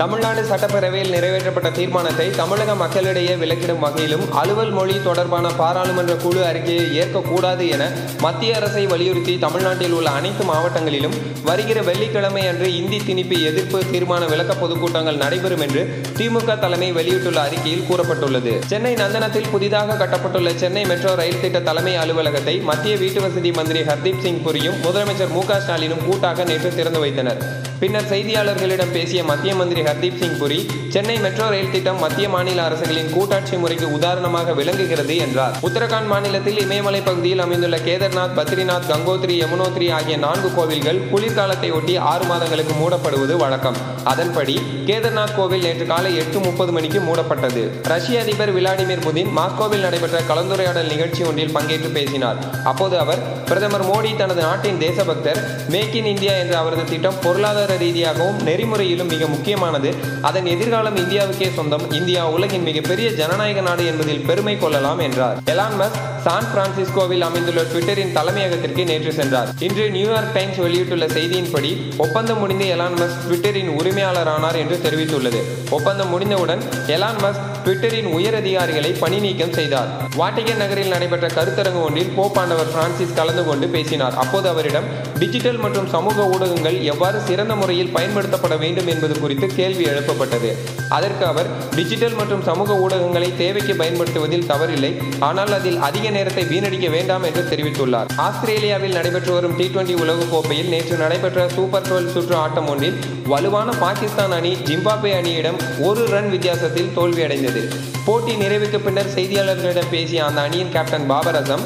தமிழ்நாடு சட்டப்பேரவையில் நிறைவேற்றப்பட்ட தீர்மானத்தை தமிழக மக்களிடையே விளக்கிடும் வகையிலும் அலுவல் மொழி தொடர்பான பாராளுமன்ற குழு அறிக்கையை ஏற்கக்கூடாது என மத்திய அரசை வலியுறுத்தி தமிழ்நாட்டில் உள்ள அனைத்து மாவட்டங்களிலும் வருகிற வெள்ளிக்கிழமை அன்று இந்தி திணிப்பு எதிர்ப்பு தீர்மான விளக்க பொதுக்கூட்டங்கள் நடைபெறும் என்று திமுக தலைமை வெளியிட்டுள்ள அறிக்கையில் கூறப்பட்டுள்ளது. சென்னை நந்தனத்தில் புதிதாக கட்டப்பட்டுள்ள சென்னை மெட்ரோ ரயில் திட்ட தலைமை அலுவலகத்தை மத்திய வீட்டு வசதி மந்திரி ஹர்தீப் சிங் புரியும் முதலமைச்சர் மு க ஸ்டாலினும் கூட்டாக நேற்று திறந்து வைத்தனர். பின்னர் செய்தியாளர்களிடம் பேசிய மத்திய மந்திரி ஹர்தீப் சிங் புரி சென்னை மெட்ரோ ரயில் திட்டம் மத்திய மாநில அரசுகளின் கூட்டாட்சி முறைக்கு உதாரணமாக விளங்குகிறது என்றார். உத்தரகாண்ட் மாநிலத்தில் இமயமலை பகுதியில் அமைந்துள்ள கேதர்நாத் பத்ரிநாத் கங்கோத்ரி யமுனோத்ரி ஆகிய நான்கு கோவில்கள் குளிர்காலத்தை ஒட்டி ஆறு மாதங்களுக்கு மூடப்படுவது வழக்கம். அதன்படி கேதர்நாத் கோவில் நேற்று காலை எட்டு முப்பது மணிக்கு மூடப்பட்டது. ரஷ்ய அதிபர் விளாடிமிர் புதின் மாஸ்கோவில் நடைபெற்ற கலந்துரையாடல் நிகழ்ச்சி ஒன்றில் பங்கேற்று பேசினார். அப்போது அவர் பிரதமர் மோடி தனது நாட்டின் தேசபக்தர் மேக் இன் இந்தியா என்ற அவரது திட்டம் பொருளாதார ரீதியாகவும் நெறிமுறையிலும் மிக முக்கியமானது. அதன் எதிர்காலம் இந்தியாவுக்கே சொந்தம். இந்தியா உலகின் மிகப்பெரிய ஜனநாயக நாடு என்பதில் பெருமை கொள்ளலாம் என்றார். எலான் மஸ்க் சான் பிரான்சிஸ்கோவில் அமைந்துள்ள ட்விட்டரின் தலைமையகத்திற்கு நேற்று சென்றார். இன்று நியூயார்க் டைம்ஸ் வெளியிட்டுள்ள செய்தியின்படி ஒப்பந்தம் முடிந்து எலான் மஸ்க் ட்விட்டரின் உரிமையாளரானார் என்று தெரிவித்துள்ளது. ஒப்பந்தம் முடிந்தவுடன் எலான் மஸ்க் ட்விட்டரின் உயர் அதிகாரிகளை பணி நீக்கம் செய்தார். வாட்டிகன் நகரில் நடைபெற்ற கருத்தரங்கு ஒன்றில் போப்பாண்டவர் பிரான்சிஸ் கலந்து கொண்டு பேசினார். அப்போது அவரிடம் டிஜிட்டல் மற்றும் சமூக ஊடகங்கள் எவ்வாறு சிறந்த முறையில் பயன்படுத்தப்பட வேண்டும் என்பது குறித்து கேள்வி எழுப்பப்பட்டது. அதற்கு அவர் டிஜிட்டல் மற்றும் சமூக ஊடகங்களை தேவைக்கு பயன்படுத்துவதில் தவறில்லை. ஆனால் அதில் அதிக நேரத்தை வீணடிக்க வேண்டாம் என்று தெரிவித்துள்ளார். ஆஸ்திரேலியாவில் நடைபெற்று வரும் டி டுவெண்டி உலகக்கோப்பையில் நேற்று நடைபெற்ற சூப்பர் டுவெல் சுற்று ஆட்டம் ஒன்றில் வலுவான பாகிஸ்தான் அணி ஜிம்பாப்வே அணியிடம் ஒரு ரன் வித்தியாசத்தில் தோல்வியடைந்தது. போட்டி நிறைவுக்கு பின்னர் செய்தியாளர்களிடம் பேசிய அந்த அணியின் கேப்டன் பாபர் அசம்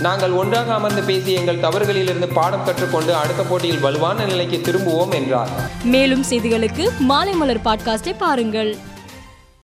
நாங்கள் ஒன்றாக அமர்ந்து பேசி எங்கள் தவறுகளிலிருந்து பாடம் கற்றுக்கொண்டு அடுத்த போட்டியில் வலுவான நிலைக்கு திரும்புவோம் என்றார். மேலும் செய்திகளுக்கு மாலைமலர் பாட்காஸ்டை பாருங்கள்.